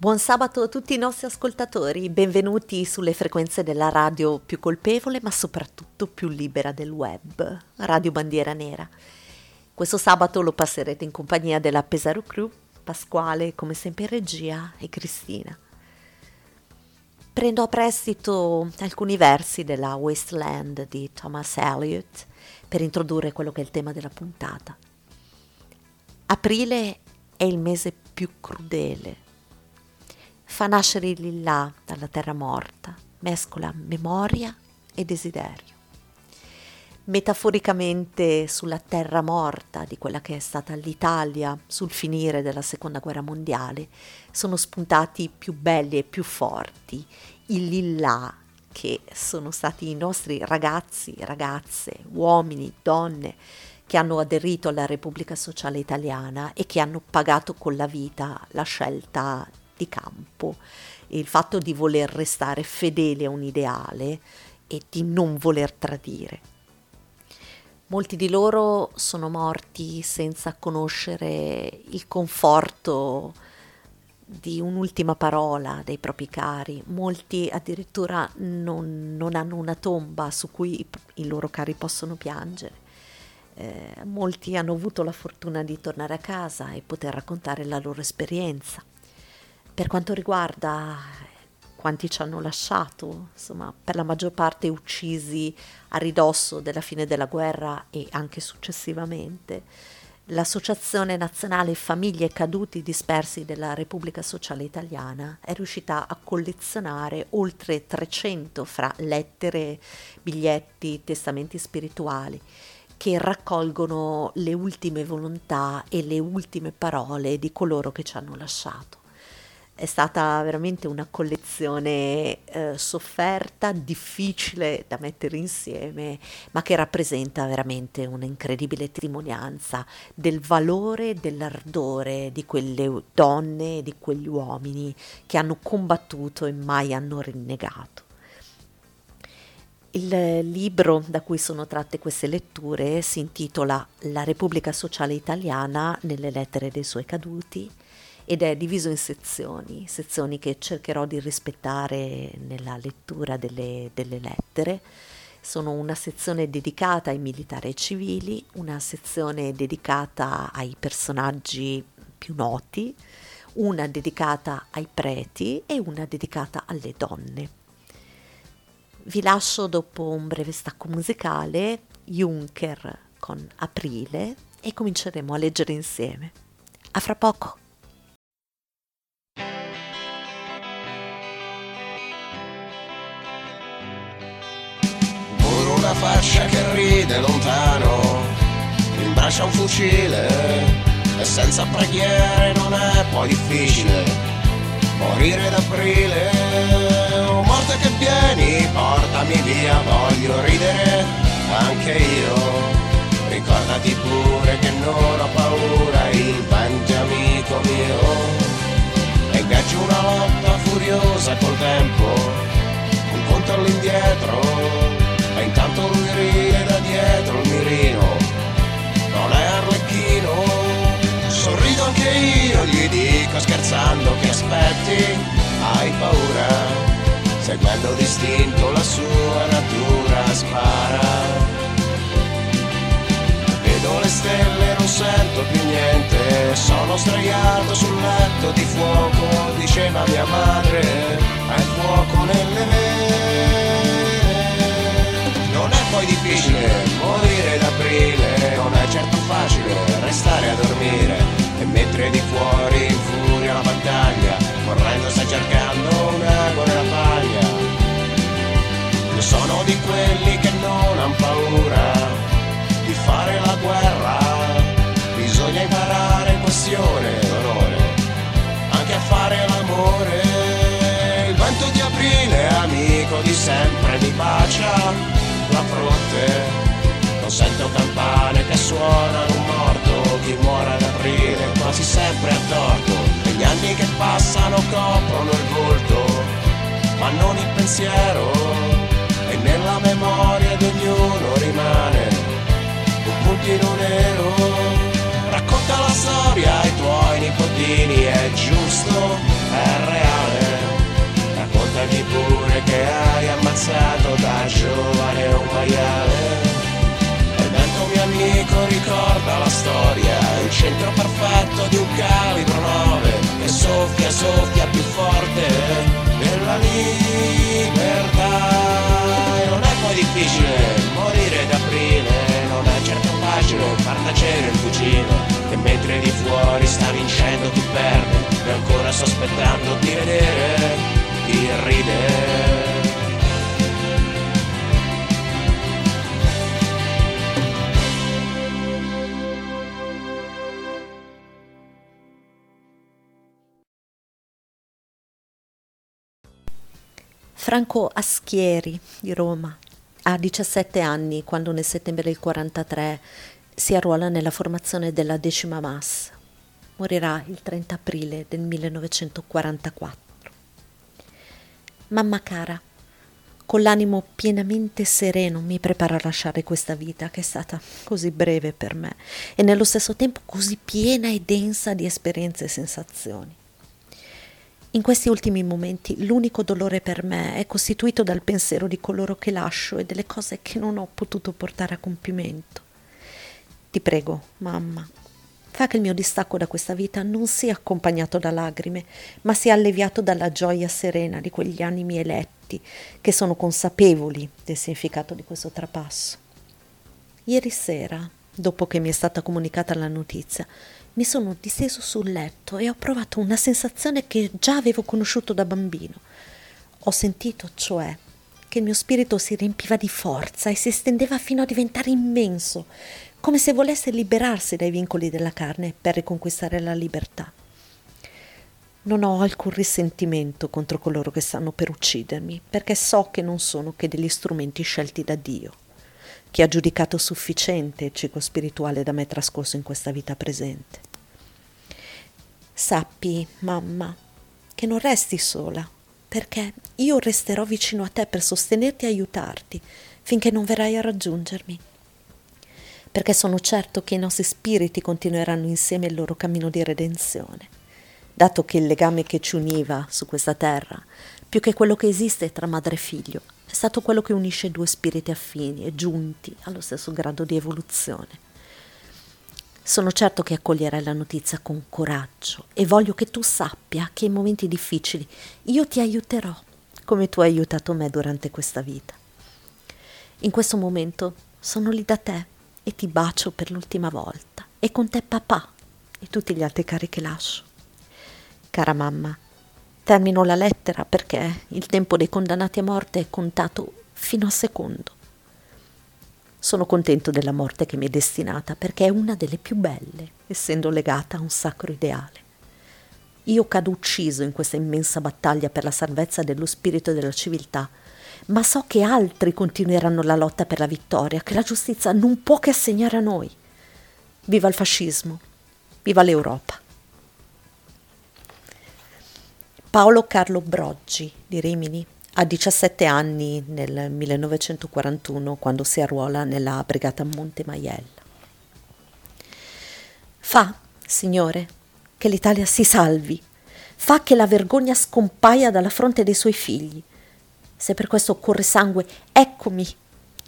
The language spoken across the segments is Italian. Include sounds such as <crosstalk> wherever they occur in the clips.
Buon sabato a tutti i nostri ascoltatori, benvenuti sulle frequenze della radio più colpevole ma soprattutto più libera del web, Radio Bandiera Nera. Questo sabato lo passerete in compagnia della Pesaro Crew, Pasquale come sempre in regia e Cristina. Prendo a prestito alcuni versi della Wasteland di Thomas Eliot per introdurre quello che è il tema della puntata. Aprile è il mese più crudele fa nascere il lillà dalla terra morta, mescola memoria e desiderio. Metaforicamente sulla terra morta di quella che è stata l'Italia sul finire della seconda guerra mondiale sono spuntati più belli e più forti, i lillà che sono stati i nostri ragazzi, ragazze, uomini, donne che hanno aderito alla Repubblica Sociale Italiana e che hanno pagato con la vita la scelta di campo, il fatto di voler restare fedele a un ideale e di non voler tradire. Molti di loro sono morti senza conoscere il conforto di un'ultima parola dei propri cari, molti addirittura non, non hanno una tomba su cui i, i loro cari possono piangere. Eh, molti hanno avuto la fortuna di tornare a casa e poter raccontare la loro esperienza. Per quanto riguarda quanti ci hanno lasciato, insomma, per la maggior parte uccisi a ridosso della fine della guerra e anche successivamente, l'Associazione Nazionale Famiglie Caduti Dispersi della Repubblica Sociale Italiana è riuscita a collezionare oltre 300 fra lettere, biglietti, testamenti spirituali che raccolgono le ultime volontà e le ultime parole di coloro che ci hanno lasciato è stata veramente una collezione eh, sofferta, difficile da mettere insieme, ma che rappresenta veramente un'incredibile testimonianza del valore e dell'ardore di quelle donne e di quegli uomini che hanno combattuto e mai hanno rinnegato. Il libro da cui sono tratte queste letture si intitola La Repubblica Sociale Italiana nelle lettere dei suoi caduti ed è diviso in sezioni, sezioni che cercherò di rispettare nella lettura delle, delle lettere. Sono una sezione dedicata ai militari e civili, una sezione dedicata ai personaggi più noti, una dedicata ai preti e una dedicata alle donne. Vi lascio dopo un breve stacco musicale Juncker con Aprile e cominceremo a leggere insieme. A fra poco! Una faccia che ride lontano, imbraccia un fucile e senza preghiere non è poi difficile morire d'aprile. Oh morte che vieni, portami via, voglio ridere anche io. Ricordati pure dico scherzando che aspetti, hai paura. Seguendo distinto la sua natura spara. Vedo le stelle, non sento più niente, sono sdraiato sul letto di fuoco, diceva mia madre, hai fuoco nelle vene poi difficile morire d'aprile, non è certo facile restare a dormire e mentre di fuori in furia la battaglia, correndo stai cercando un ago nella paglia. Io sono di quelli che non han paura di fare la guerra, bisogna imparare in questione d'onore, anche a fare l'amore. Il vento di aprile, amico di sempre, mi bacia la fronte non sento campane che suonano ti muore ad aprire quasi sempre a torto. E gli anni che passano coprono il volto ma non il pensiero. E nella memoria di ognuno rimane un puntino nero. Racconta la storia ai tuoi nipotini è giusto, è reale. Raccontagli pure che hai ammazzato da giovane un maiale. Diego ricorda la storia, il centro perfetto di un calibro 9 che soffia, soffia più forte nella libertà. E non è poi difficile morire d'aprile, non è certo facile far tacere il fucile che mentre di fuori sta vincendo ti perde e ancora sospettando di vedere il ridere. Franco Aschieri di Roma ha 17 anni quando nel settembre del 43 si arruola nella formazione della decima massa. Morirà il 30 aprile del 1944. Mamma cara, con l'animo pienamente sereno mi preparo a lasciare questa vita che è stata così breve per me e nello stesso tempo così piena e densa di esperienze e sensazioni. In questi ultimi momenti l'unico dolore per me è costituito dal pensiero di coloro che lascio e delle cose che non ho potuto portare a compimento. Ti prego, mamma, fa che il mio distacco da questa vita non sia accompagnato da lagrime, ma sia alleviato dalla gioia serena di quegli animi eletti che sono consapevoli del significato di questo trapasso. Ieri sera, dopo che mi è stata comunicata la notizia, mi sono disteso sul letto e ho provato una sensazione che già avevo conosciuto da bambino. Ho sentito, cioè, che il mio spirito si riempiva di forza e si estendeva fino a diventare immenso, come se volesse liberarsi dai vincoli della carne per riconquistare la libertà. Non ho alcun risentimento contro coloro che stanno per uccidermi, perché so che non sono che degli strumenti scelti da Dio che ha giudicato sufficiente il ciclo spirituale da me trascorso in questa vita presente. Sappi, mamma, che non resti sola, perché io resterò vicino a te per sostenerti e aiutarti finché non verrai a raggiungermi. Perché sono certo che i nostri spiriti continueranno insieme il loro cammino di redenzione, dato che il legame che ci univa su questa terra, più che quello che esiste tra madre e figlio, è stato quello che unisce due spiriti affini e giunti allo stesso grado di evoluzione. Sono certo che accoglierai la notizia con coraggio e voglio che tu sappia che in momenti difficili io ti aiuterò, come tu hai aiutato me durante questa vita. In questo momento sono lì da te e ti bacio per l'ultima volta e con te papà e tutti gli altri cari che lascio. Cara mamma, Termino la lettera perché il tempo dei condannati a morte è contato fino a secondo. Sono contento della morte che mi è destinata perché è una delle più belle, essendo legata a un sacro ideale. Io cado ucciso in questa immensa battaglia per la salvezza dello spirito e della civiltà, ma so che altri continueranno la lotta per la vittoria, che la giustizia non può che assegnare a noi. Viva il fascismo, viva l'Europa. Paolo Carlo Broggi di Rimini ha 17 anni nel 1941 quando si arruola nella brigata Monte Maiella. Fa, Signore, che l'Italia si salvi, fa che la vergogna scompaia dalla fronte dei suoi figli. Se per questo occorre sangue, eccomi,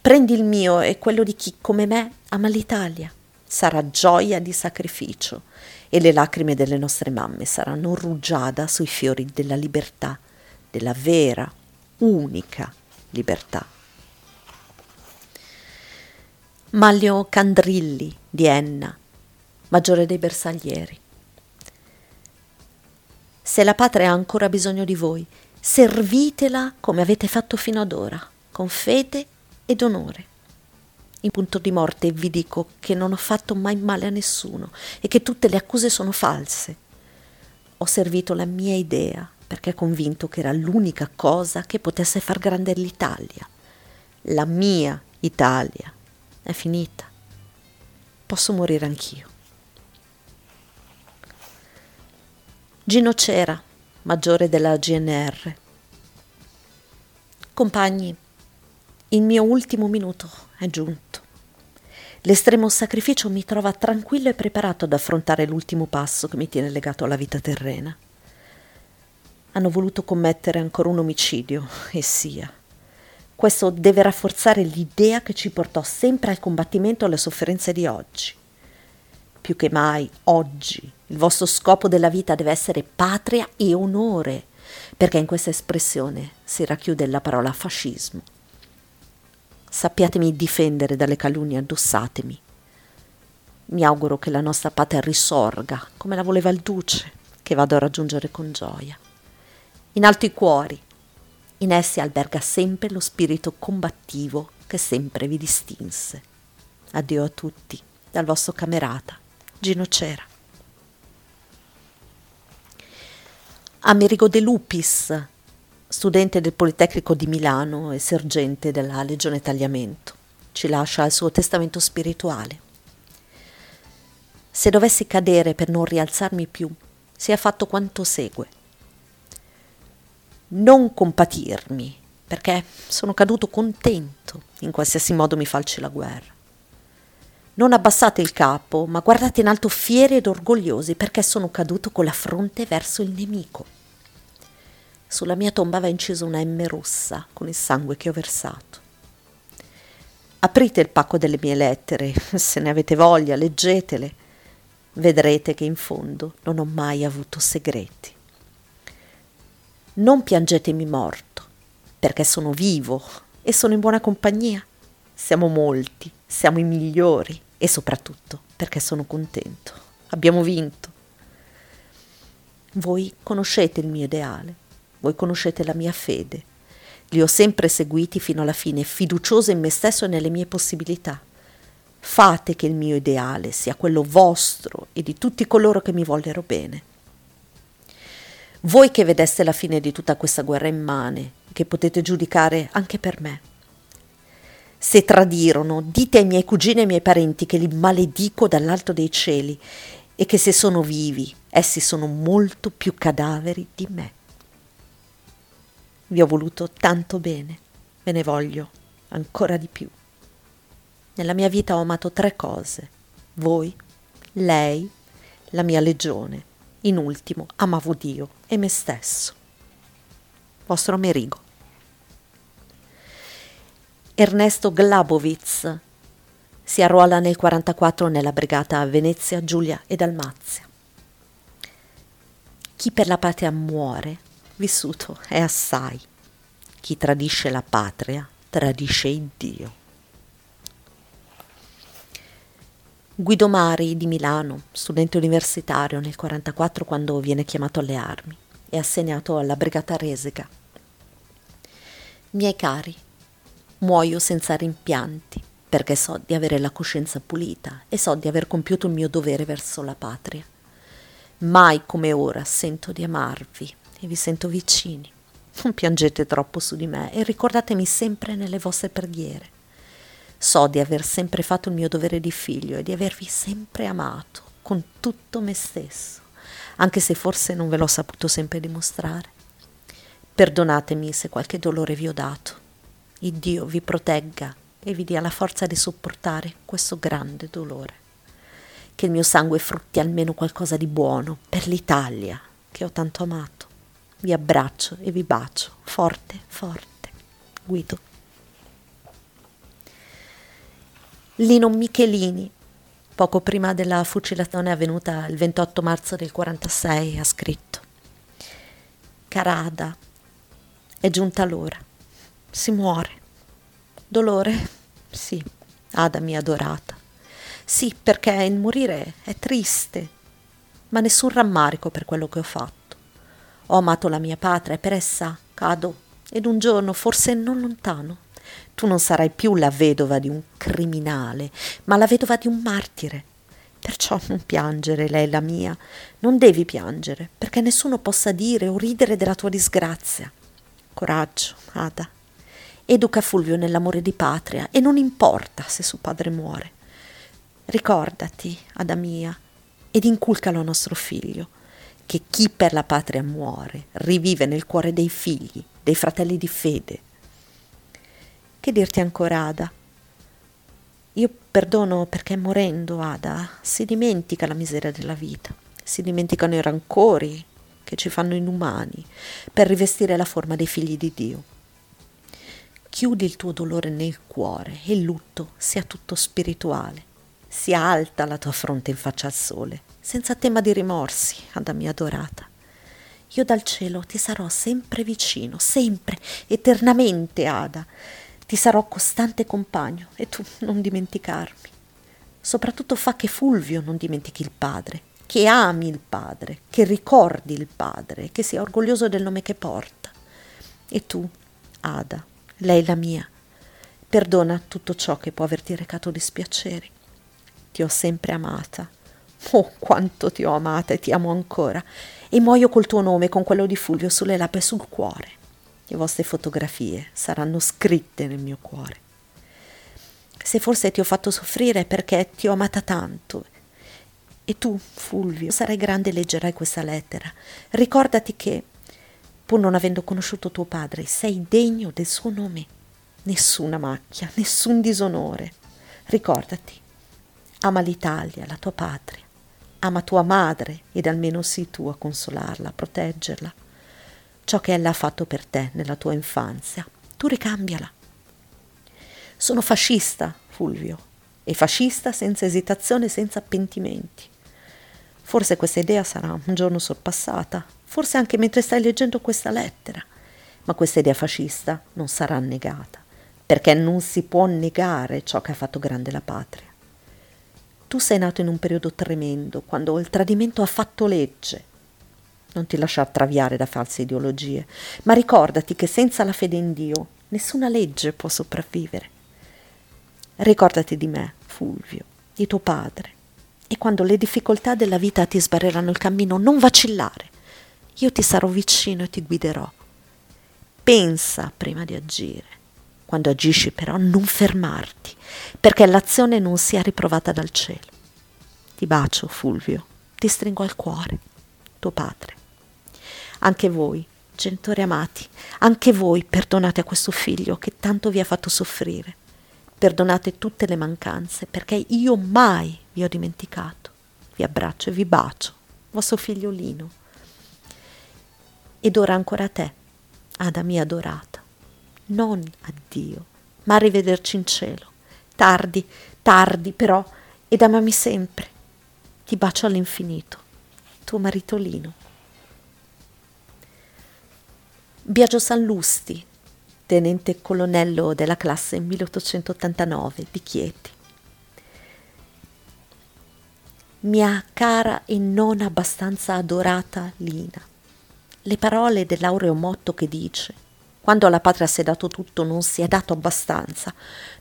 prendi il mio e quello di chi come me ama l'Italia. Sarà gioia di sacrificio e le lacrime delle nostre mamme saranno rugiada sui fiori della libertà, della vera, unica libertà. Maglio Candrilli di Enna, maggiore dei bersaglieri. Se la patria ha ancora bisogno di voi, servitela come avete fatto fino ad ora, con fede ed onore in punto di morte vi dico che non ho fatto mai male a nessuno e che tutte le accuse sono false. Ho servito la mia idea perché convinto che era l'unica cosa che potesse far grande l'Italia. La mia Italia è finita. Posso morire anch'io. Gino Cera, maggiore della GNR. Compagni, il mio ultimo minuto è giunto. L'estremo sacrificio mi trova tranquillo e preparato ad affrontare l'ultimo passo che mi tiene legato alla vita terrena. Hanno voluto commettere ancora un omicidio, e sia. Questo deve rafforzare l'idea che ci portò sempre al combattimento alle sofferenze di oggi. più che mai, oggi, il vostro scopo della vita deve essere patria e onore, perché in questa espressione si racchiude la parola fascismo. Sappiatemi difendere dalle calunnie addossatemi. Mi auguro che la nostra patria risorga, come la voleva il duce, che vado a raggiungere con gioia. In alti cuori, in essi alberga sempre lo spirito combattivo che sempre vi distinse. Addio a tutti, dal vostro camerata, Gino Cera. Amerigo De Lupis, studente del Politecnico di Milano e sergente della Legione Tagliamento, ci lascia il suo testamento spirituale. Se dovessi cadere per non rialzarmi più, sia fatto quanto segue. Non compatirmi, perché sono caduto contento in qualsiasi modo mi falci la guerra. Non abbassate il capo, ma guardate in alto fieri ed orgogliosi perché sono caduto con la fronte verso il nemico. Sulla mia tomba va inciso una M rossa con il sangue che ho versato. Aprite il pacco delle mie lettere, se ne avete voglia, leggetele. Vedrete che in fondo non ho mai avuto segreti. Non piangetemi morto, perché sono vivo e sono in buona compagnia. Siamo molti, siamo i migliori e soprattutto perché sono contento. Abbiamo vinto. Voi conoscete il mio ideale, voi conoscete la mia fede. Li ho sempre seguiti fino alla fine, fiducioso in me stesso e nelle mie possibilità. Fate che il mio ideale sia quello vostro e di tutti coloro che mi vollero bene. Voi che vedeste la fine di tutta questa guerra immane, che potete giudicare anche per me. Se tradirono, dite ai miei cugini e ai miei parenti che li maledico dall'alto dei cieli e che se sono vivi, essi sono molto più cadaveri di me. Vi ho voluto tanto bene, ve ne voglio ancora di più. Nella mia vita ho amato tre cose, voi, lei, la mia legione, in ultimo amavo Dio e me stesso. Vostro Amerigo. Ernesto Glabowitz si arruola nel 1944 nella brigata Venezia, Giulia e Dalmazia. Chi per la patria muore, vissuto è assai. Chi tradisce la patria, tradisce il Dio. Guido Mari di Milano, studente universitario nel 1944 quando viene chiamato alle armi, è assegnato alla brigata Resega. Miei cari, Muoio senza rimpianti, perché so di avere la coscienza pulita e so di aver compiuto il mio dovere verso la patria. Mai come ora sento di amarvi e vi sento vicini. Non piangete troppo su di me e ricordatemi sempre nelle vostre preghiere. So di aver sempre fatto il mio dovere di figlio e di avervi sempre amato con tutto me stesso, anche se forse non ve l'ho saputo sempre dimostrare. Perdonatemi se qualche dolore vi ho dato il Dio vi protegga e vi dia la forza di sopportare questo grande dolore. Che il mio sangue frutti almeno qualcosa di buono per l'Italia che ho tanto amato. Vi abbraccio e vi bacio forte, forte. Guido. Lino Michelini, poco prima della fucilazione avvenuta il 28 marzo del 46, ha scritto Carada, è giunta l'ora si muore. Dolore? Sì, Ada mia adorata. Sì, perché il morire è triste, ma nessun rammarico per quello che ho fatto. Ho amato la mia patria e per essa cado, ed un giorno, forse non lontano, tu non sarai più la vedova di un criminale, ma la vedova di un martire. Perciò non piangere, lei la mia, non devi piangere, perché nessuno possa dire o ridere della tua disgrazia. Coraggio, Ada, educa Fulvio nell'amore di patria e non importa se suo padre muore. Ricordati, Ada mia, ed inculcalo a nostro figlio, che chi per la patria muore rivive nel cuore dei figli, dei fratelli di fede. Che dirti ancora, Ada? Io perdono perché morendo, Ada, si dimentica la miseria della vita, si dimenticano i rancori che ci fanno inumani per rivestire la forma dei figli di Dio. Chiudi il tuo dolore nel cuore e il lutto sia tutto spirituale. sia alta la tua fronte in faccia al sole, senza tema di rimorsi, Ada mia adorata. Io dal cielo ti sarò sempre vicino, sempre, eternamente, Ada. Ti sarò costante compagno e tu non dimenticarmi. Soprattutto fa che Fulvio non dimentichi il padre, che ami il padre, che ricordi il padre, che sia orgoglioso del nome che porta. E tu, Ada, lei la mia, perdona tutto ciò che può averti recato dispiaceri. Ti ho sempre amata. Oh, quanto ti ho amata e ti amo ancora. E muoio col tuo nome, con quello di Fulvio sulle labbra e sul cuore. Le vostre fotografie saranno scritte nel mio cuore. Se forse ti ho fatto soffrire perché ti ho amata tanto e tu, Fulvio, sarai grande e leggerai questa lettera. Ricordati che, pur non avendo conosciuto tuo padre, sei degno del suo nome. Nessuna macchia, nessun disonore. Ricordati, ama l'Italia, la tua patria. Ama tua madre ed almeno sii tu a consolarla, a proteggerla. Ciò che ella ha fatto per te nella tua infanzia, tu ricambiala. Sono fascista, Fulvio, e fascista senza esitazione e senza pentimenti. Forse questa idea sarà un giorno sorpassata, forse anche mentre stai leggendo questa lettera, ma questa idea fascista non sarà negata, perché non si può negare ciò che ha fatto grande la patria. Tu sei nato in un periodo tremendo, quando il tradimento ha fatto legge. Non ti lasciar traviare da false ideologie, ma ricordati che senza la fede in Dio nessuna legge può sopravvivere. Ricordati di me, Fulvio, di tuo padre, e quando le difficoltà della vita ti sbarreranno il cammino, non vacillare. Io ti sarò vicino e ti guiderò. Pensa prima di agire. Quando agisci però non fermarti, perché l'azione non sia riprovata dal cielo. Ti bacio, Fulvio, ti stringo al cuore, tuo padre. Anche voi, genitori amati, anche voi perdonate a questo figlio che tanto vi ha fatto soffrire. Perdonate tutte le mancanze, perché io mai vi ho dimenticato. Vi abbraccio e vi bacio, vostro figliolino. Ed ora ancora a te, Ada mia adorata. Non addio, ma a rivederci in cielo. Tardi, tardi però, ed amami sempre. Ti bacio all'infinito. Tuo maritolino. Biagio Sallusti, tenente colonnello della classe 1889 di Chieti. Mia cara e non abbastanza adorata Lina. Le parole dell'aureo motto che dice quando alla patria si è dato tutto non si è dato abbastanza,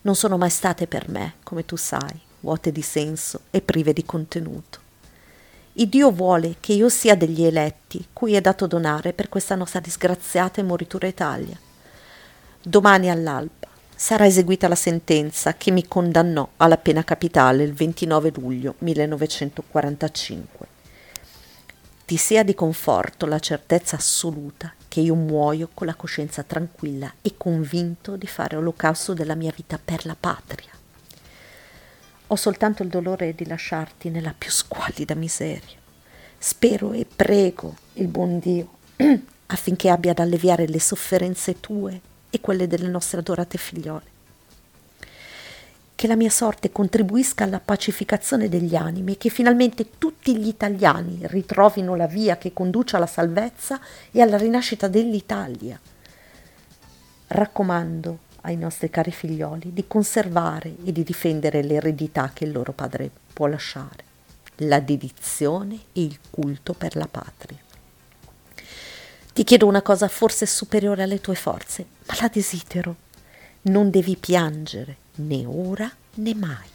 non sono mai state per me, come tu sai, vuote di senso e prive di contenuto. Il Dio vuole che io sia degli eletti cui è dato donare per questa nostra disgraziata e moritura Italia Domani all'alba sarà eseguita la sentenza che mi condannò alla pena capitale il 29 luglio 1945. Ti sia di conforto la certezza assoluta che io muoio con la coscienza tranquilla e convinto di fare olocausto della mia vita per la patria. Ho soltanto il dolore di lasciarti nella più squallida miseria. Spero e prego il buon Dio <clears throat> affinché abbia ad alleviare le sofferenze tue e quelle delle nostre adorate figliole. Che la mia sorte contribuisca alla pacificazione degli animi e che finalmente tutti gli italiani ritrovino la via che conduce alla salvezza e alla rinascita dell'Italia. Raccomando ai nostri cari figlioli di conservare e di difendere l'eredità che il loro padre può lasciare, la dedizione e il culto per la patria. Ti chiedo una cosa forse superiore alle tue forze, ma la desidero. Non devi piangere, né ora né mai.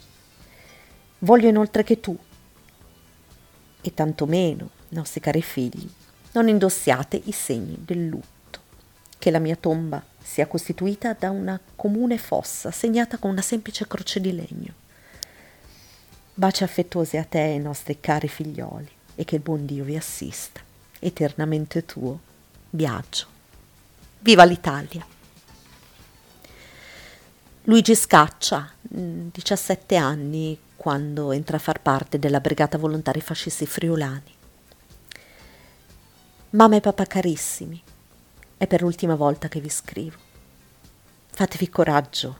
Voglio inoltre che tu, e tantomeno i nostri cari figli, non indossiate i segni del lutto, che la mia tomba sia costituita da una comune fossa segnata con una semplice croce di legno. Baci affettuosi a te e ai nostri cari figlioli e che il buon Dio vi assista, eternamente tuo Biagio. Viva l'Italia! Luigi Scaccia, 17 anni, quando entra a far parte della Brigata Volontari Fascisti Friulani. Mamma e papà carissimi, è per l'ultima volta che vi scrivo. Fatevi coraggio,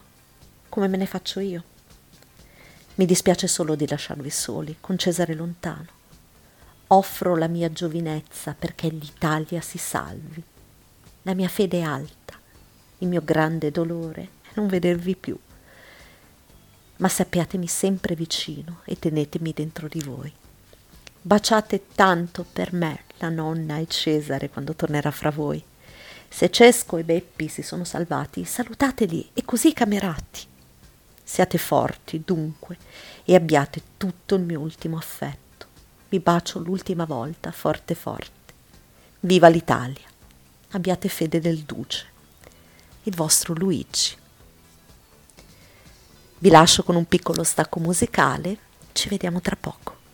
come me ne faccio io. Mi dispiace solo di lasciarvi soli, con Cesare lontano. Offro la mia giovinezza perché l'Italia si salvi. La mia fede è alta, il mio grande dolore è non vedervi più. Ma sappiatemi sempre vicino e tenetemi dentro di voi. Baciate tanto per me la nonna e Cesare quando tornerà fra voi. Se Cesco e Beppi si sono salvati, salutateli e così camerati. Siate forti, dunque, e abbiate tutto il mio ultimo affetto. Vi bacio l'ultima volta, forte forte. Viva l'Italia! Abbiate fede del Duce. Il vostro Luigi. Vi lascio con un piccolo stacco musicale. Ci vediamo tra poco.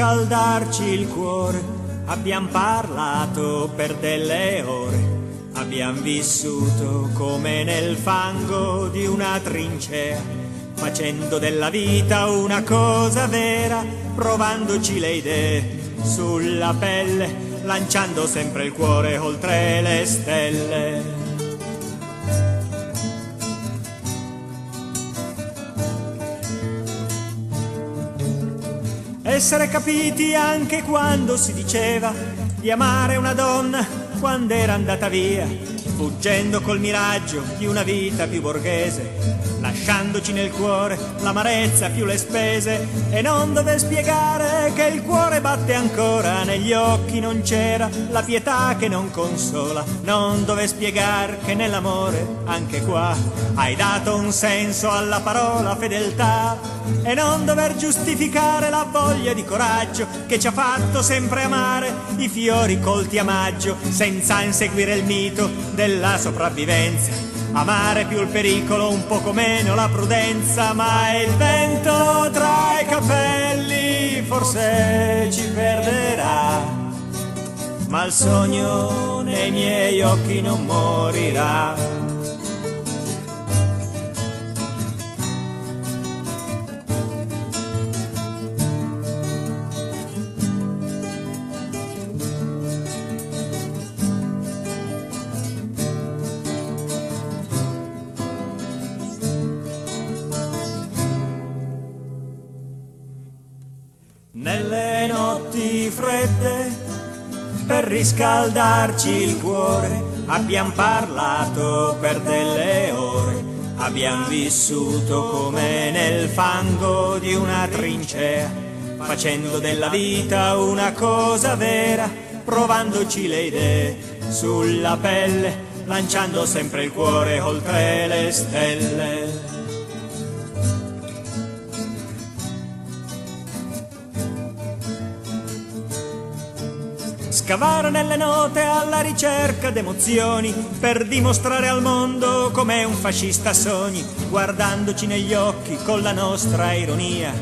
Per riscaldarci il cuore, abbiamo parlato per delle ore, abbiamo vissuto come nel fango di una trincea, facendo della vita una cosa vera, provandoci le idee sulla pelle, lanciando sempre il cuore oltre le stelle. Essere capiti anche quando si diceva di amare una donna quando era andata via, fuggendo col miraggio di una vita più borghese, lasciandoci nel cuore l'amarezza più le spese e non dove spiegare che il cuore batte ancora, negli occhi non c'era la pietà che non consola, non dove spiegare che nell'amore anche qua hai dato un senso alla parola fedeltà e non dover giustificare la voglia di coraggio che ci ha fatto sempre amare i fiori colti a maggio senza inseguire il mito della sopravvivenza. Amare più il pericolo, un poco meno la prudenza, ma il vento tra i capelli forse ci perderà. Ma il sogno nei miei occhi non morirà. Riscaldarci il cuore, abbiamo parlato per delle ore, abbiamo vissuto come nel fango di una trincea, facendo della vita una cosa vera, provandoci le idee sulla pelle, lanciando sempre il cuore oltre le stelle. Scavare nelle note alla ricerca d'emozioni per dimostrare al mondo com'è un fascista sogni, guardandoci negli occhi con la nostra ironia,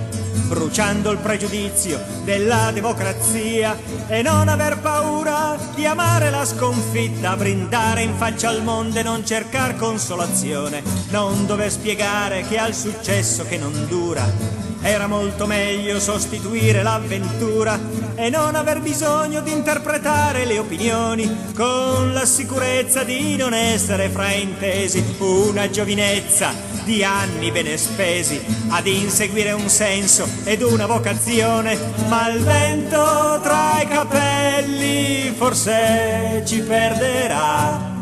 bruciando il pregiudizio della democrazia e non aver paura di amare la sconfitta, brindare in faccia al mondo e non cercare consolazione, non dover spiegare che al successo che non dura era molto meglio sostituire l'avventura e non aver bisogno di interpretare le opinioni con la sicurezza di non essere fraintesi. Una giovinezza di anni bene spesi ad inseguire un senso ed una vocazione, ma il vento tra i capelli forse ci perderà.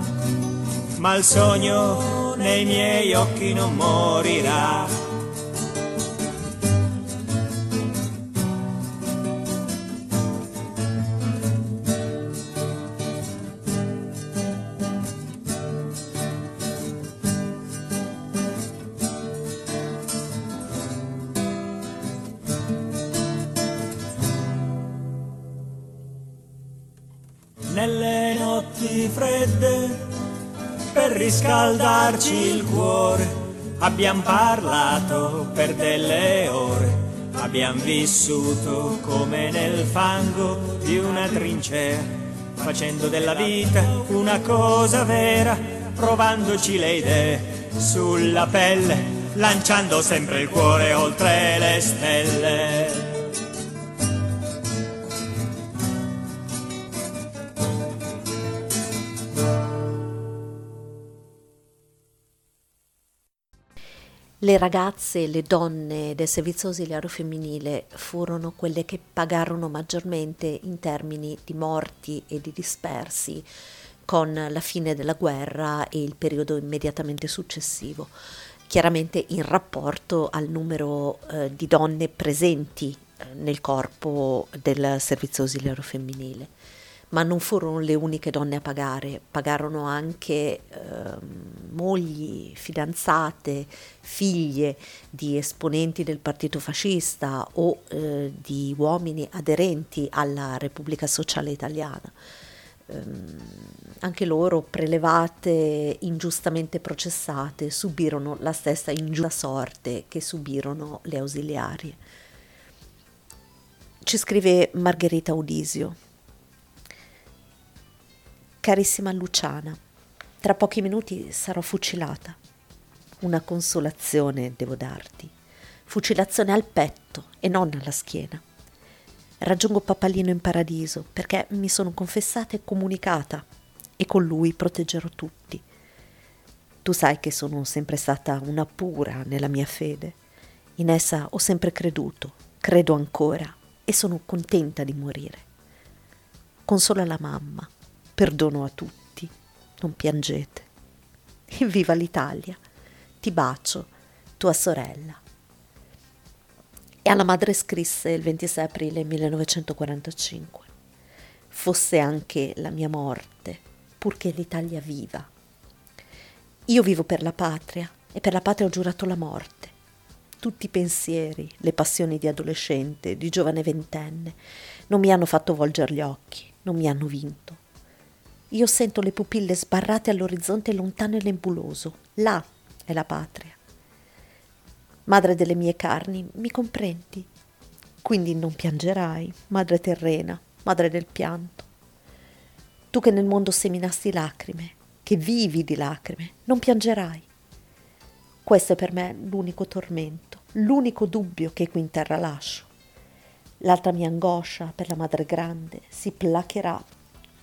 Ma il sogno nei miei occhi non morirà. Per riscaldarci il cuore. Abbiamo parlato per delle ore, abbiamo vissuto come nel fango di una trincea, facendo della vita una cosa vera, provandoci le idee sulla pelle, lanciando sempre il cuore oltre le stelle. Le ragazze, le donne del servizio ausiliario femminile furono quelle che pagarono maggiormente in termini di morti e di dispersi con la fine della guerra e il periodo immediatamente successivo, chiaramente in rapporto al numero eh, di donne presenti eh, nel corpo del servizio ausiliario femminile ma non furono le uniche donne a pagare, pagarono anche eh, mogli, fidanzate, figlie di esponenti del partito fascista o eh, di uomini aderenti alla Repubblica Sociale Italiana. Um, anche loro, prelevate, ingiustamente processate, subirono la stessa ingiusta sorte che subirono le ausiliarie. Ci scrive Margherita Udisio. Carissima Luciana, tra pochi minuti sarò fucilata. Una consolazione devo darti. Fucilazione al petto e non alla schiena. Raggiungo Papalino in paradiso perché mi sono confessata e comunicata e con lui proteggerò tutti. Tu sai che sono sempre stata una pura nella mia fede. In essa ho sempre creduto, credo ancora e sono contenta di morire. Consola la mamma perdono a tutti, non piangete. <laughs> Viva l'Italia, ti bacio, tua sorella. E alla madre scrisse il 26 aprile 1945, fosse anche la mia morte, purché l'Italia viva. Io vivo per la patria e per la patria ho giurato la morte. Tutti i pensieri, le passioni di adolescente, di giovane ventenne, non mi hanno fatto volgere gli occhi, non mi hanno vinto. Io sento le pupille sbarrate all'orizzonte lontano e nebuloso. Là è la patria. Madre delle mie carni, mi comprendi? Quindi non piangerai, madre terrena, madre del pianto. Tu che nel mondo seminasti lacrime, che vivi di lacrime, non piangerai. Questo è per me l'unico tormento, l'unico dubbio che qui in terra lascio. L'altra mia angoscia per la madre grande si placherà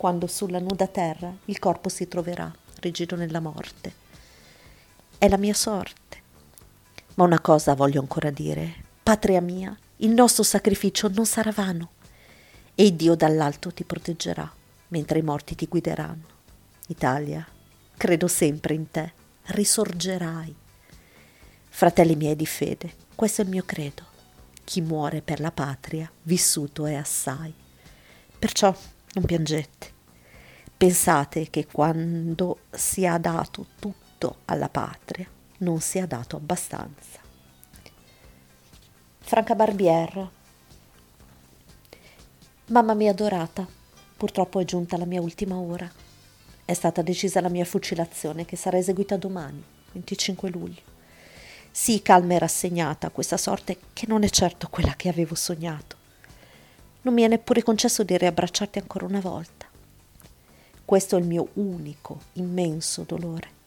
quando sulla nuda terra il corpo si troverà rigido nella morte. È la mia sorte. Ma una cosa voglio ancora dire. Patria mia, il nostro sacrificio non sarà vano e Dio dall'alto ti proteggerà mentre i morti ti guideranno. Italia, credo sempre in te, risorgerai. Fratelli miei di fede, questo è il mio credo. Chi muore per la patria, vissuto è assai. Perciò non piangete. Pensate che quando si è dato tutto alla patria, non si è dato abbastanza. Franca Barbier. Mamma mia adorata, purtroppo è giunta la mia ultima ora. È stata decisa la mia fucilazione che sarà eseguita domani, 25 luglio. Sii calma e rassegnata a questa sorte che non è certo quella che avevo sognato. Non mi è neppure concesso di riabbracciarti ancora una volta. Questo è il mio unico, immenso dolore.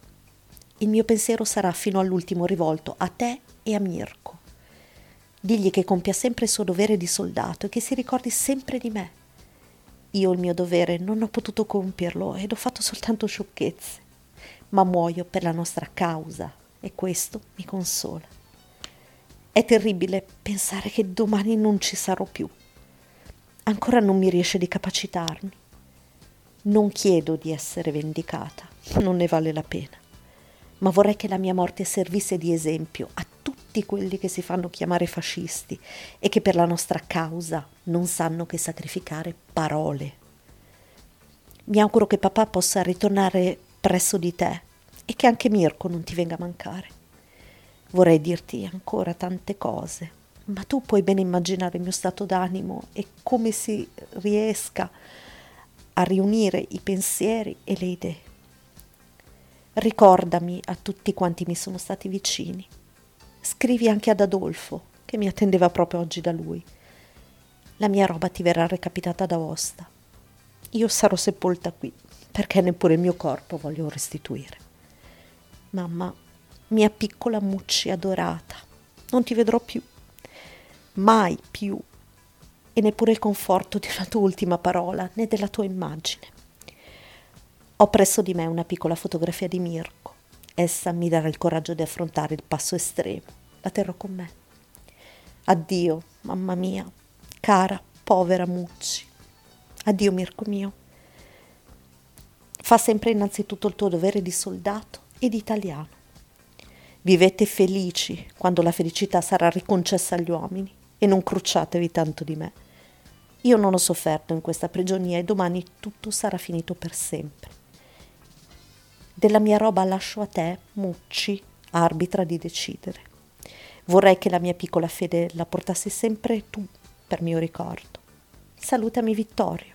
Il mio pensiero sarà fino all'ultimo rivolto a te e a Mirko. Digli che compia sempre il suo dovere di soldato e che si ricordi sempre di me. Io il mio dovere non ho potuto compierlo ed ho fatto soltanto sciocchezze, ma muoio per la nostra causa e questo mi consola. È terribile pensare che domani non ci sarò più ancora non mi riesce di capacitarmi. Non chiedo di essere vendicata, non ne vale la pena, ma vorrei che la mia morte servisse di esempio a tutti quelli che si fanno chiamare fascisti e che per la nostra causa non sanno che sacrificare parole. Mi auguro che papà possa ritornare presso di te e che anche Mirko non ti venga a mancare. Vorrei dirti ancora tante cose, ma tu puoi bene immaginare il mio stato d'animo e come si riesca a riunire i pensieri e le idee. Ricordami a tutti quanti mi sono stati vicini. Scrivi anche ad Adolfo, che mi attendeva proprio oggi da lui. La mia roba ti verrà recapitata da Osta. Io sarò sepolta qui, perché neppure il mio corpo voglio restituire. Mamma, mia piccola Mucci adorata, non ti vedrò più, mai più, e neppure il conforto di una tua ultima parola né della tua immagine. Ho presso di me una piccola fotografia di Mirko. Essa mi darà il coraggio di affrontare il passo estremo. La terrò con me. Addio, mamma mia, cara, povera Mucci. Addio, Mirko mio. Fa sempre innanzitutto il tuo dovere di soldato ed italiano. Vivete felici quando la felicità sarà riconcessa agli uomini e non crucciatevi tanto di me. Io non ho sofferto in questa prigionia e domani tutto sarà finito per sempre. Della mia roba lascio a te, Mucci, arbitra di decidere. Vorrei che la mia piccola fede la portassi sempre tu per mio ricordo. Salutami Vittorio.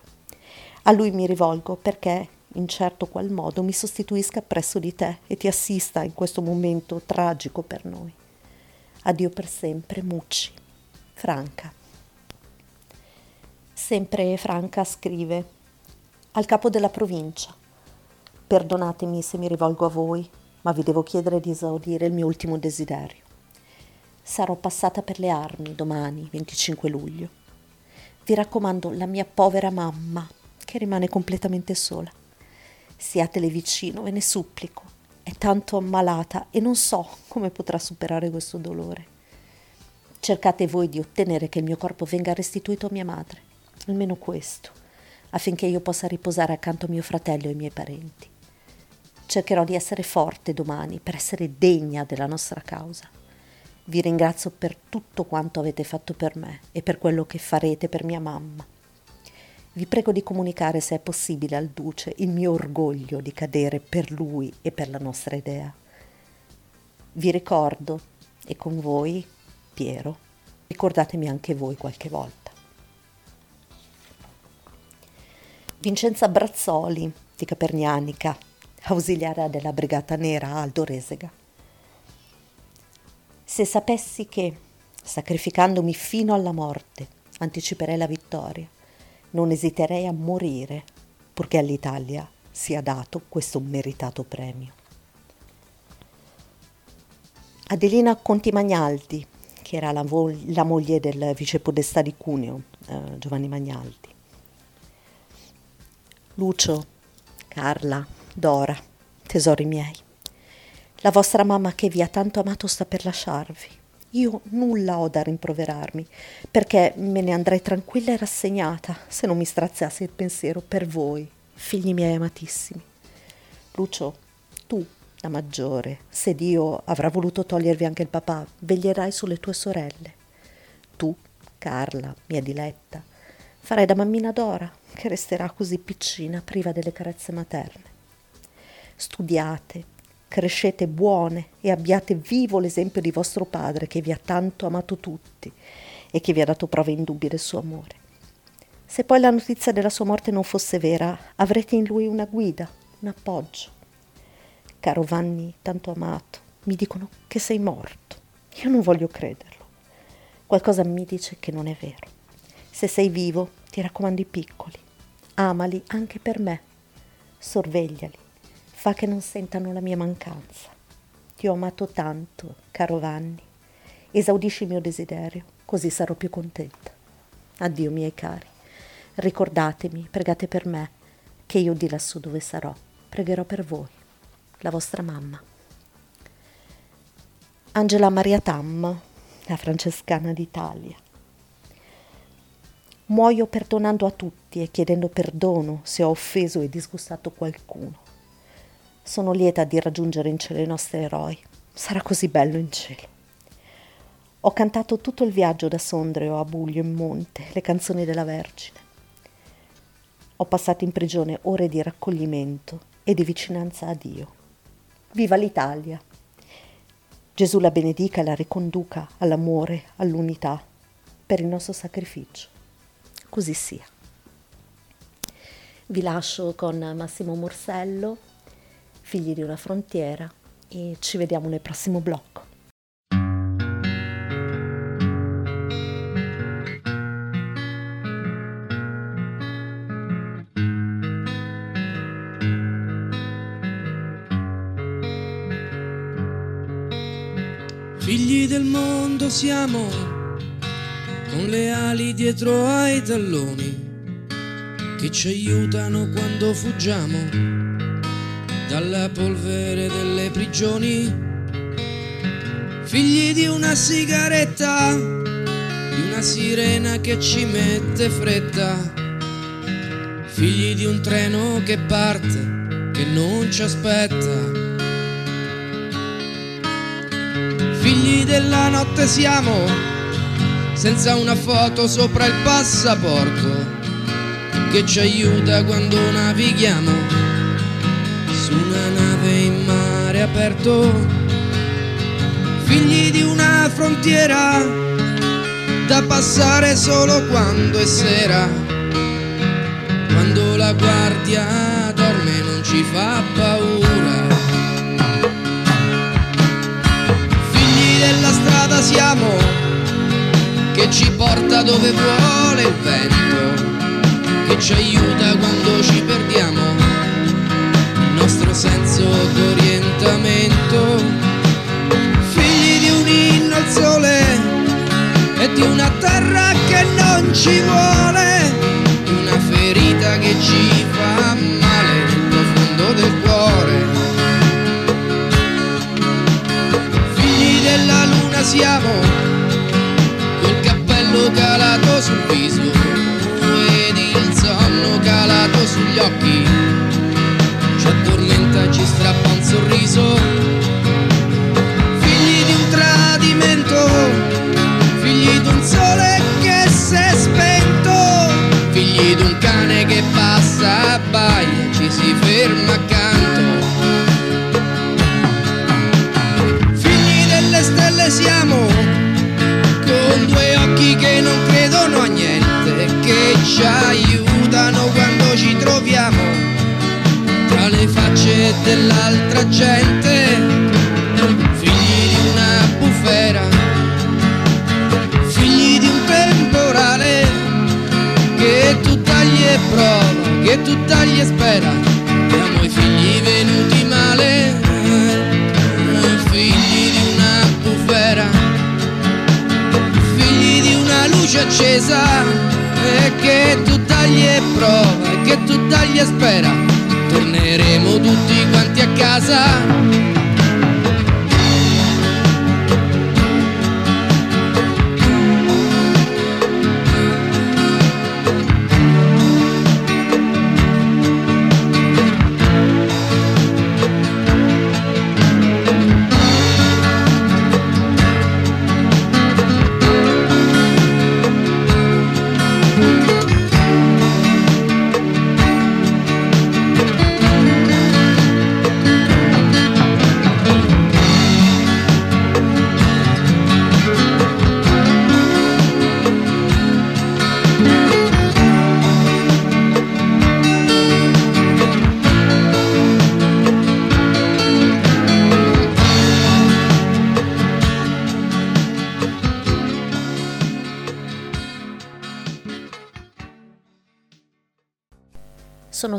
A lui mi rivolgo perché, in certo qual modo, mi sostituisca presso di te e ti assista in questo momento tragico per noi. Addio per sempre, Mucci. Franca. Sempre Franca scrive al capo della provincia. Perdonatemi se mi rivolgo a voi, ma vi devo chiedere di esaudire il mio ultimo desiderio. Sarò passata per le armi domani, 25 luglio. Vi raccomando la mia povera mamma, che rimane completamente sola. Siatele vicino, ve ne supplico. È tanto ammalata e non so come potrà superare questo dolore. Cercate voi di ottenere che il mio corpo venga restituito a mia madre almeno questo, affinché io possa riposare accanto a mio fratello e ai miei parenti. Cercherò di essere forte domani per essere degna della nostra causa. Vi ringrazio per tutto quanto avete fatto per me e per quello che farete per mia mamma. Vi prego di comunicare, se è possibile, al Duce il mio orgoglio di cadere per lui e per la nostra idea. Vi ricordo, e con voi, Piero, ricordatemi anche voi qualche volta. Vincenza Brazzoli di Capernianica, ausiliaria della Brigata Nera Aldo Resega. Se sapessi che, sacrificandomi fino alla morte, anticiperei la vittoria, non esiterei a morire purché all'Italia sia dato questo meritato premio. Adelina Conti Magnaldi, che era la, vo- la moglie del vicepodestà di Cuneo, eh, Giovanni Magnaldi. Lucio, Carla, Dora, tesori miei. La vostra mamma che vi ha tanto amato sta per lasciarvi. Io nulla ho da rimproverarmi, perché me ne andrei tranquilla e rassegnata se non mi straziasse il pensiero per voi, figli miei amatissimi. Lucio, tu, la maggiore, se Dio avrà voluto togliervi anche il papà, veglierai sulle tue sorelle. Tu, Carla, mia diletta, farai da mammina Dora che resterà così piccina, priva delle carezze materne. Studiate, crescete buone e abbiate vivo l'esempio di vostro padre che vi ha tanto amato tutti e che vi ha dato prove indubbie del suo amore. Se poi la notizia della sua morte non fosse vera, avrete in lui una guida, un appoggio. Caro Vanni, tanto amato, mi dicono che sei morto. Io non voglio crederlo. Qualcosa mi dice che non è vero. Se sei vivo, ti raccomando i piccoli. Amali anche per me. Sorvegliali. Fa che non sentano la mia mancanza. Ti ho amato tanto, caro Vanni. Esaudisci il mio desiderio, così sarò più contenta. Addio, miei cari. Ricordatemi, pregate per me, che io di lassù dove sarò, pregherò per voi, la vostra mamma. Angela Maria Tam, la francescana d'Italia. Muoio perdonando a tutti e chiedendo perdono se ho offeso e disgustato qualcuno. Sono lieta di raggiungere in cielo i nostri eroi. Sarà così bello in cielo. Ho cantato tutto il viaggio da Sondrio a Buglio in monte le canzoni della Vergine. Ho passato in prigione ore di raccoglimento e di vicinanza a Dio. Viva l'Italia! Gesù la benedica e la riconduca all'amore, all'unità, per il nostro sacrificio così sia. Vi lascio con Massimo Morsello, Figli di una frontiera, e ci vediamo nel prossimo blocco. Figli del mondo siamo, con le ali dietro ai talloni che ci aiutano quando fuggiamo dalla polvere delle prigioni. Figli di una sigaretta, di una sirena che ci mette fretta. Figli di un treno che parte, che non ci aspetta. Figli della notte siamo, senza una foto sopra il passaporto che ci aiuta quando navighiamo su una nave in mare aperto, figli di una frontiera da passare solo quando è sera, quando la guardia dorme non ci fa paura. Figli della strada siamo, che ci porta dove vuole il vento che ci aiuta quando ci perdiamo. Il nostro senso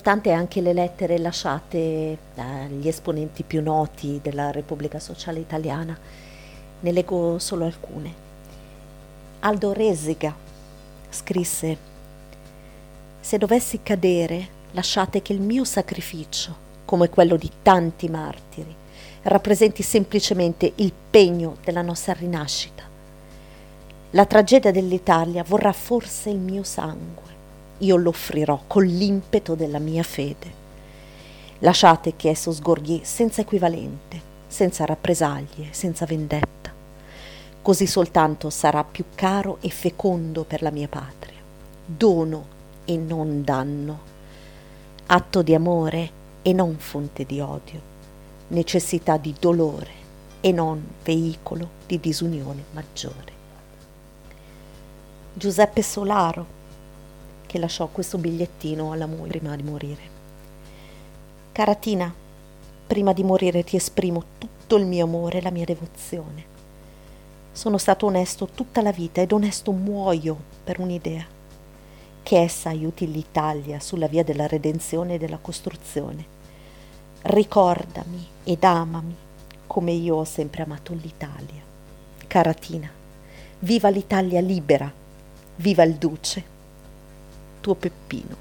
Sono tante anche le lettere lasciate dagli esponenti più noti della Repubblica Sociale Italiana. Ne leggo solo alcune. Aldo Resiga scrisse Se dovessi cadere, lasciate che il mio sacrificio, come quello di tanti martiri, rappresenti semplicemente il pegno della nostra rinascita. La tragedia dell'Italia vorrà forse il mio sangue io l'offrirò con l'impeto della mia fede. Lasciate che esso sgorghi senza equivalente, senza rappresaglie, senza vendetta. Così soltanto sarà più caro e fecondo per la mia patria. Dono e non danno. Atto di amore e non fonte di odio. Necessità di dolore e non veicolo di disunione maggiore. Giuseppe Solaro che lasciò questo bigliettino alla moglie prima di morire. Cara Tina, prima di morire ti esprimo tutto il mio amore e la mia devozione. Sono stato onesto tutta la vita ed onesto muoio per un'idea, che essa aiuti l'Italia sulla via della redenzione e della costruzione. Ricordami ed amami come io ho sempre amato l'Italia. Cara Tina, viva l'Italia libera, viva il Duce, tuo Peppino.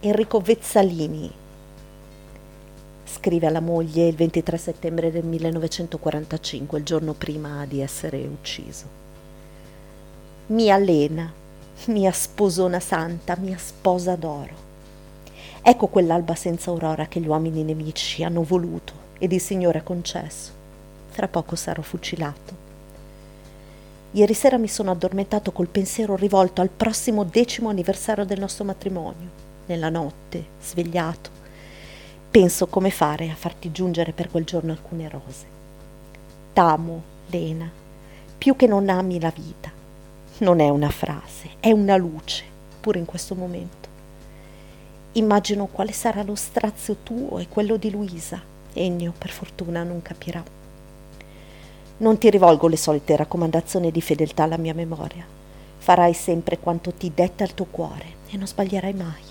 Enrico Vezzalini scrive alla moglie il 23 settembre del 1945, il giorno prima di essere ucciso. Mia Lena, mia sposona santa, mia sposa d'oro. Ecco quell'alba senza aurora che gli uomini nemici hanno voluto ed il Signore ha concesso. Tra poco sarò fucilato. Ieri sera mi sono addormentato col pensiero rivolto al prossimo decimo anniversario del nostro matrimonio. Nella notte, svegliato, penso come fare a farti giungere per quel giorno alcune rose. T'amo, Lena, più che non ami la vita. Non è una frase, è una luce, pure in questo momento. Immagino quale sarà lo strazio tuo e quello di Luisa. Ennio, per fortuna, non capirà. Non ti rivolgo le solite raccomandazioni di fedeltà alla mia memoria. Farai sempre quanto ti detta il tuo cuore e non sbaglierai mai.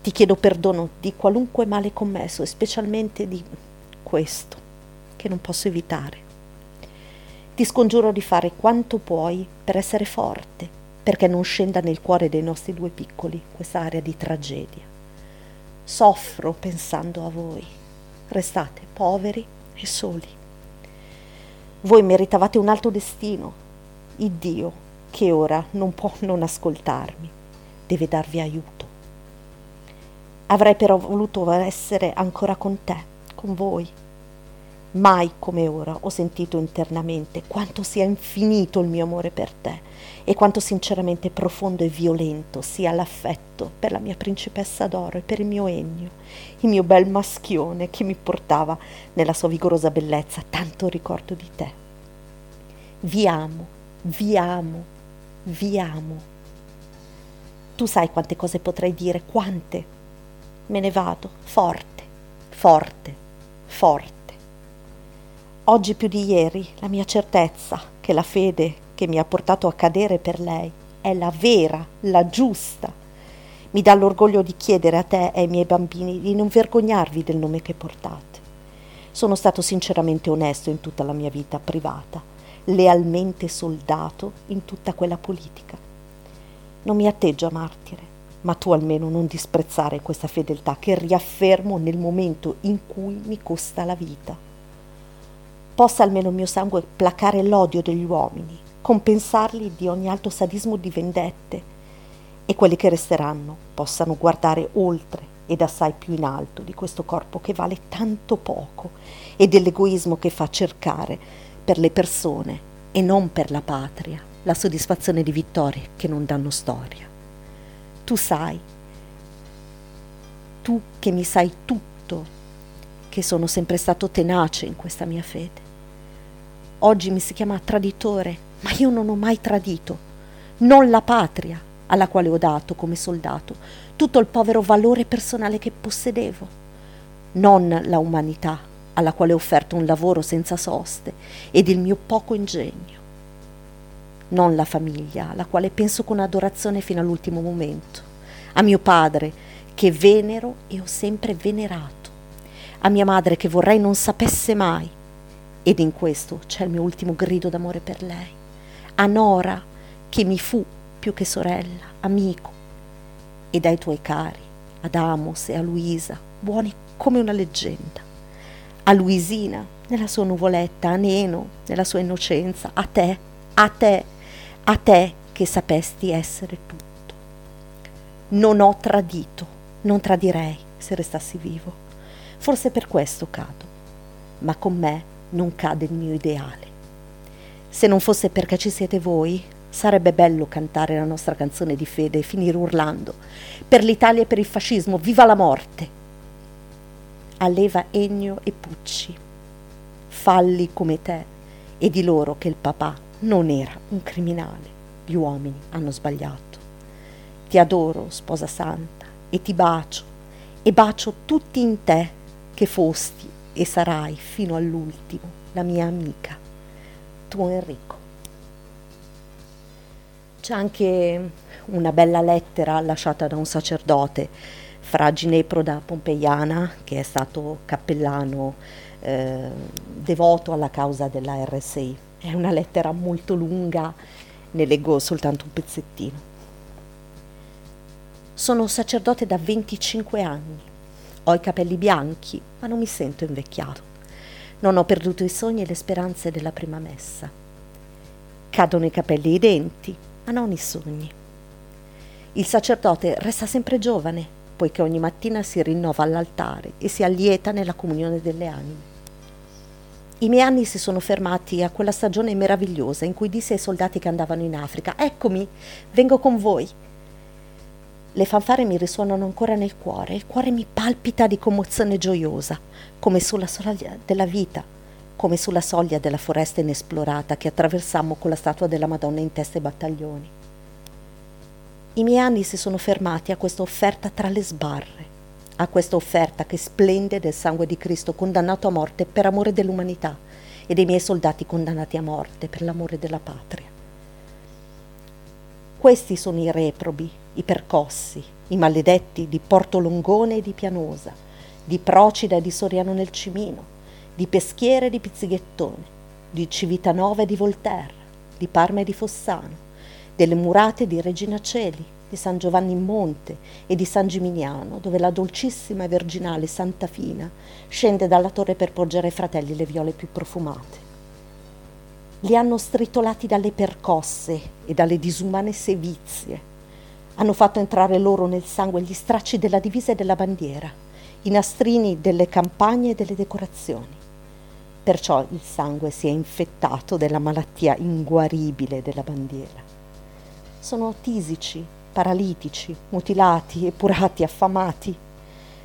Ti chiedo perdono di qualunque male commesso e specialmente di questo, che non posso evitare. Ti scongiuro di fare quanto puoi per essere forte, perché non scenda nel cuore dei nostri due piccoli questa area di tragedia. Soffro pensando a voi. Restate poveri e soli. Voi meritavate un alto destino. Il Dio, che ora non può non ascoltarmi, deve darvi aiuto. Avrei però voluto essere ancora con te, con voi. Mai come ora ho sentito internamente quanto sia infinito il mio amore per te e quanto sinceramente profondo e violento sia l'affetto per la mia principessa d'oro e per il mio Ennio, il mio bel maschione che mi portava nella sua vigorosa bellezza tanto ricordo di te. Vi amo, vi amo, vi amo. Tu sai quante cose potrei dire, quante me ne vado, forte, forte, forte. Oggi più di ieri la mia certezza che la fede che mi ha portato a cadere per lei è la vera, la giusta. Mi dà l'orgoglio di chiedere a te e ai miei bambini di non vergognarvi del nome che portate. Sono stato sinceramente onesto in tutta la mia vita privata, lealmente soldato in tutta quella politica. Non mi atteggio a martire, ma tu almeno non disprezzare questa fedeltà che riaffermo nel momento in cui mi costa la vita. Possa almeno il mio sangue placare l'odio degli uomini, compensarli di ogni alto sadismo di vendette e quelli che resteranno possano guardare oltre ed assai più in alto di questo corpo che vale tanto poco e dell'egoismo che fa cercare per le persone e non per la patria la soddisfazione di vittorie che non danno storia. Tu sai, tu che mi sai tutto, che sono sempre stato tenace in questa mia fede. Oggi mi si chiama traditore, ma io non ho mai tradito, non la patria alla quale ho dato come soldato tutto il povero valore personale che possedevo, non la umanità alla quale ho offerto un lavoro senza soste ed il mio poco ingegno. Non la famiglia, alla quale penso con adorazione fino all'ultimo momento, a mio padre, che venero e ho sempre venerato, a mia madre che vorrei non sapesse mai, ed in questo c'è il mio ultimo grido d'amore per lei, a Nora, che mi fu più che sorella, amico, ed ai tuoi cari, ad Amos e a Luisa, buoni come una leggenda, a Luisina nella sua nuvoletta, a Neno nella sua innocenza, a te, a te, a te che sapesti essere tutto. Non ho tradito, non tradirei se restassi vivo. Forse per questo cado, ma con me non cade il mio ideale. Se non fosse perché ci siete voi, sarebbe bello cantare la nostra canzone di fede e finire urlando per l'Italia e per il fascismo, viva la morte! Alleva Ennio e Pucci, falli come te, e di loro che il papà non era un criminale. gli uomini hanno sbagliato. Ti adoro, sposa santa, e ti bacio, e bacio tutti in te che fosti e sarai fino all'ultimo la mia amica, tuo Enrico. C'è anche una bella lettera lasciata da un sacerdote fra Ginepro da Pompeiana, che è stato cappellano eh, devoto alla causa della RSI. È una lettera molto lunga, ne leggo soltanto un pezzettino. Sono sacerdote da 25 anni. Ho i capelli bianchi, ma non mi sento invecchiato. Non ho perduto i sogni e le speranze della prima messa. Cadono i capelli e i denti, ma non i sogni. Il sacerdote resta sempre giovane, poiché ogni mattina si rinnova all'altare e si allieta nella comunione delle anime. I miei anni si sono fermati a quella stagione meravigliosa in cui disse ai soldati che andavano in Africa: Eccomi, vengo con voi. Le fanfare mi risuonano ancora nel cuore, il cuore mi palpita di commozione gioiosa, come sulla soglia della vita, come sulla soglia della foresta inesplorata che attraversammo con la statua della Madonna in testa ai battaglioni. I miei anni si sono fermati a questa offerta tra le sbarre, a questa offerta che splende del sangue di Cristo condannato a morte per amore dell'umanità e dei miei soldati condannati a morte per l'amore della patria. Questi sono i reprobi, i percossi, i maledetti di Porto Longone e di Pianosa, di Procida e di Soriano nel Cimino, di Peschiera e di Pizzighettone, di Civitanova e di Volterra, di Parma e di Fossano, delle murate di Regina Celi, di San Giovanni in Monte e di San Gimignano, dove la dolcissima e virginale Santa Fina scende dalla torre per porgere ai fratelli le viole più profumate. Li hanno stritolati dalle percosse e dalle disumane sevizie. Hanno fatto entrare loro nel sangue gli stracci della divisa e della bandiera, i nastrini delle campagne e delle decorazioni. Perciò il sangue si è infettato della malattia inguaribile della bandiera sono tisici, paralitici, mutilati, epurati, affamati.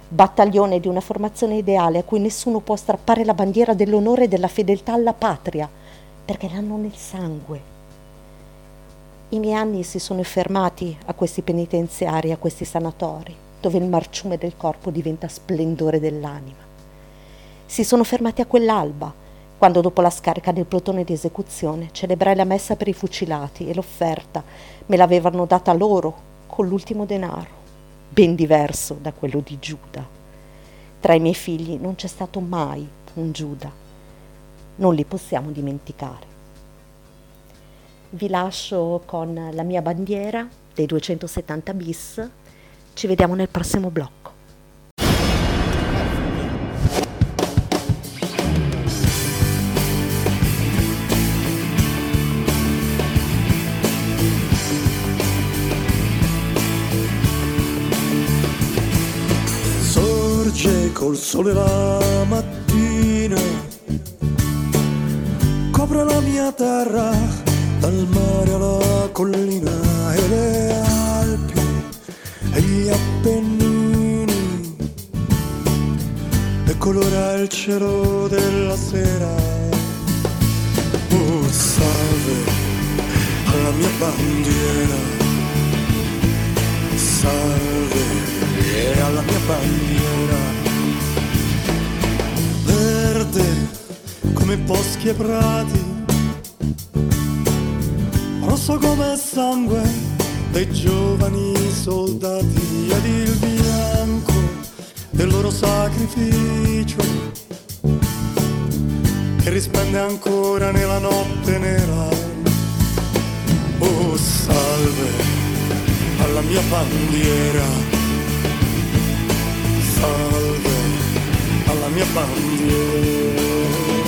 Battaglione di una formazione ideale a cui nessuno può strappare la bandiera dell'onore e della fedeltà alla patria, perché l'hanno nel sangue. I miei anni si sono fermati a questi penitenziari, a questi sanatori, dove il marciume del corpo diventa splendore dell'anima. Si sono fermati a quell'alba, quando dopo la scarica del plotone di esecuzione celebrai la messa per i fucilati e l'offerta me l'avevano data loro con l'ultimo denaro, ben diverso da quello di Giuda. Tra i miei figli non c'è stato mai un Giuda, non li possiamo dimenticare. Vi lascio con la mia bandiera dei 270 bis, ci vediamo nel prossimo blocco. col sole la mattina copre la mia terra dal mare alla collina e le Alpi e gli Appennini. E colora il cielo della sera. Oh salve alla mia bandiera. Salve alla mia bandiera. Verde come boschi e prati, rosso come sangue dei giovani soldati ed il bianco del loro sacrificio che risplende ancora nella notte nera. Oh salve alla mia bandiera, salve alla mia bandiera.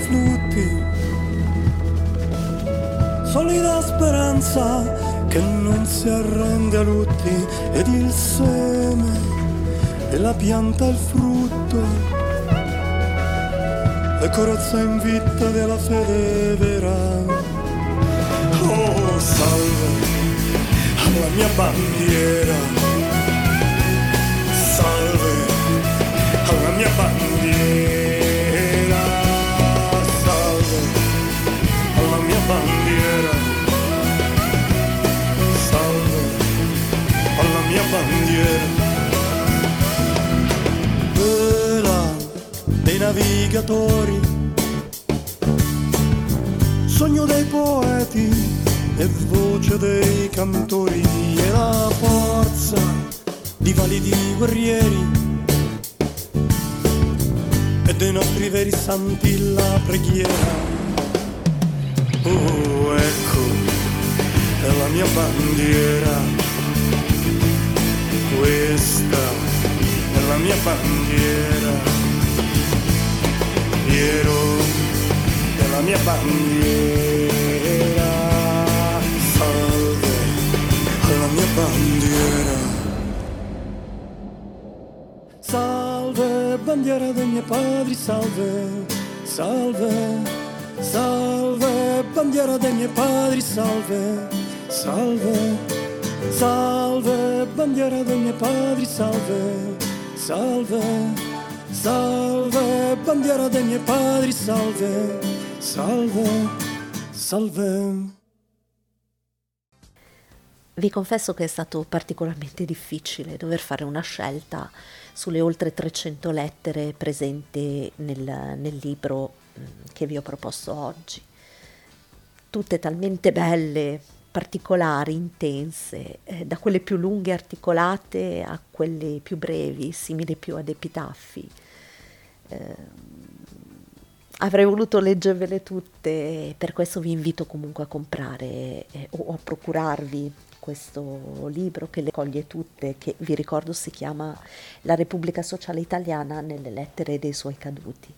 I flutti. Solida speranza che non si arrende a lutti ed il seme e la pianta il frutto, e corozza in vita della fede vera. Oh, salve alla mia bandiera, bandiera. Vela dei navigatori, sogno dei poeti e voce dei cantori e la forza di validi guerrieri e dei nostri veri santi la preghiera. Oh, ecco, è la mia bandiera, questa è la mia bandiera. Piero è la mia bandiera, salve alla mia bandiera. Salve bandiera dei miei padri, salve, salve, salve bandiera dei miei padri, salve, salve, salve bandiera dei miei padri, salve, salve. Salve, bandiera dei miei padri, salve, salve, salve. Vi confesso che è stato particolarmente difficile dover fare una scelta sulle oltre 300 lettere presenti nel, nel libro mm, che vi ho proposto oggi. Tutte talmente belle, particolari, intense, eh, da quelle più lunghe articolate a quelle più brevi, simili più ad epitaffi. Eh, avrei voluto leggervele tutte, per questo vi invito comunque a comprare eh, o a procurarvi questo libro che le coglie tutte, che vi ricordo si chiama La Repubblica Sociale Italiana nelle lettere dei suoi caduti.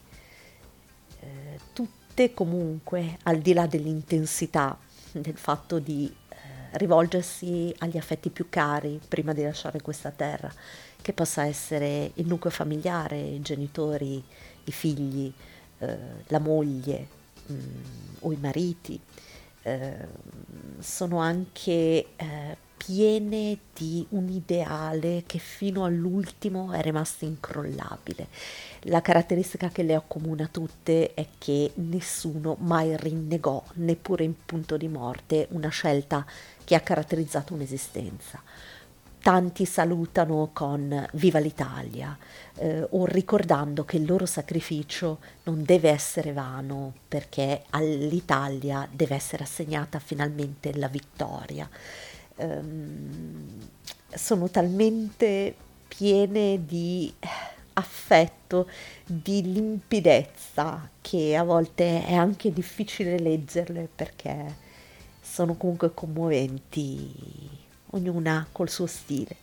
Eh, tutte comunque, al di là dell'intensità <laughs> del fatto di eh, rivolgersi agli affetti più cari prima di lasciare questa terra, che possa essere il nucleo familiare, i genitori, i figli, eh, la moglie mh, o i mariti, eh, sono anche eh, piene di un ideale che fino all'ultimo è rimasto incrollabile. La caratteristica che le accomuna tutte è che nessuno mai rinnegò, neppure in punto di morte, una scelta che ha caratterizzato un'esistenza tanti salutano con Viva l'Italia eh, o ricordando che il loro sacrificio non deve essere vano perché all'Italia deve essere assegnata finalmente la vittoria. Um, sono talmente piene di affetto, di limpidezza che a volte è anche difficile leggerle perché sono comunque commoventi ognuna col suo stile.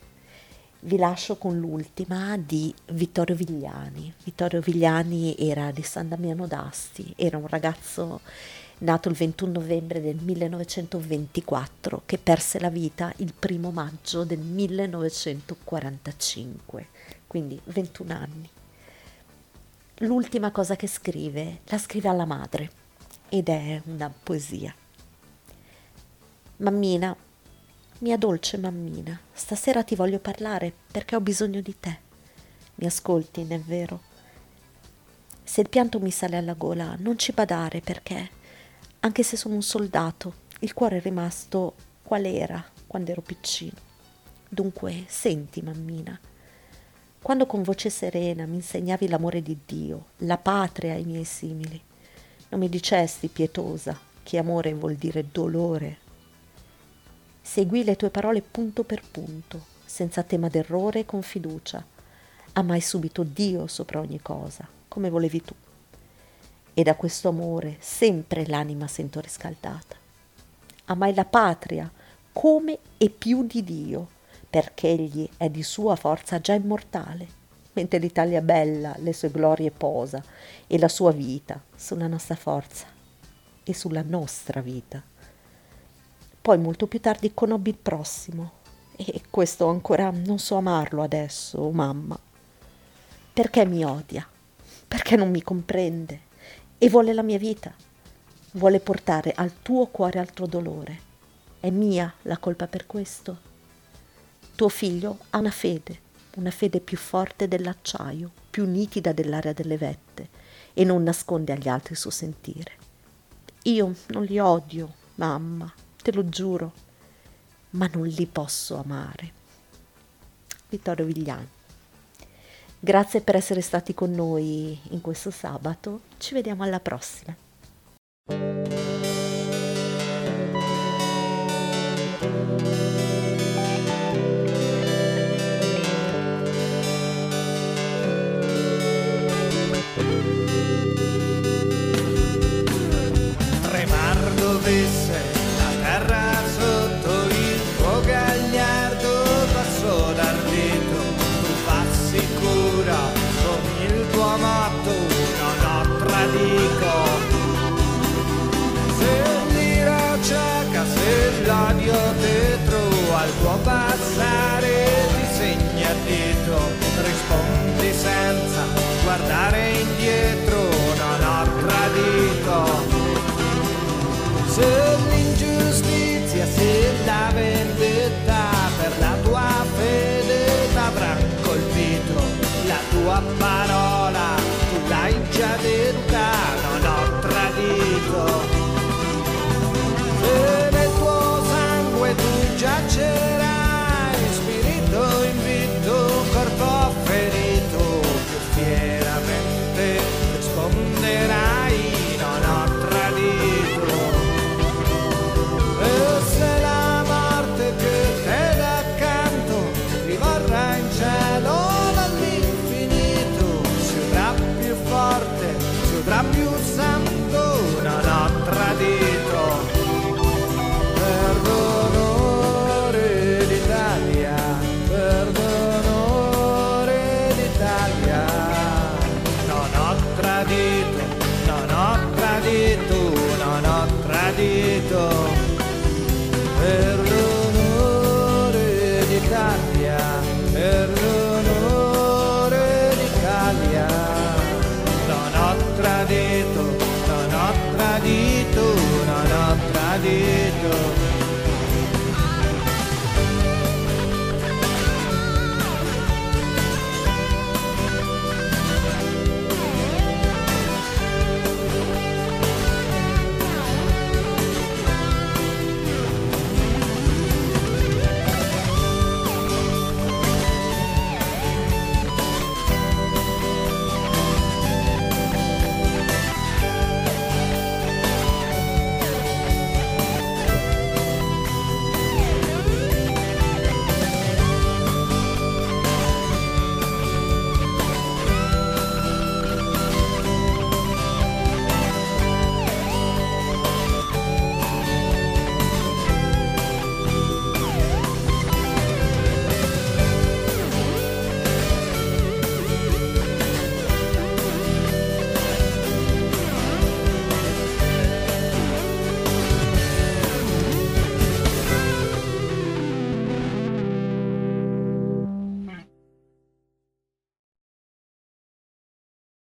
Vi lascio con l'ultima di Vittorio Vigliani. Vittorio Vigliani era di San Damiano d'Asti, era un ragazzo nato il 21 novembre del 1924 che perse la vita il primo maggio del 1945, quindi 21 anni. L'ultima cosa che scrive la scrive alla madre ed è una poesia. Mammina, mia dolce mammina, stasera ti voglio parlare perché ho bisogno di te. Mi ascolti, non è vero? Se il pianto mi sale alla gola, non ci badare perché, anche se sono un soldato, il cuore è rimasto qual era quando ero piccino. Dunque, senti, mammina, quando con voce serena mi insegnavi l'amore di Dio, la patria ai miei simili, non mi dicesti, pietosa, che amore vuol dire dolore Seguì le tue parole punto per punto, senza tema d'errore e con fiducia. Amai subito Dio sopra ogni cosa, come volevi tu. E da questo amore sempre l'anima sento riscaldata. Amai la patria come e più di Dio, perché egli è di sua forza già immortale, mentre l'Italia bella le sue glorie posa e la sua vita sulla nostra forza e sulla nostra vita. Poi molto più tardi conobbi il prossimo e questo ancora non so amarlo adesso, mamma. perché mi odia, perché non mi comprende e vuole la mia vita, vuole portare al tuo cuore altro dolore. È mia la colpa per questo? Tuo figlio ha una fede, una fede più forte dell'acciaio, più nitida dell'aria delle vette, e non nasconde agli altri il suo sentire. Io non li odio, mamma, te lo giuro, ma non li posso amare. Vittorio Vigliani. Grazie per essere stati con noi in questo sabato, ci vediamo alla prossima.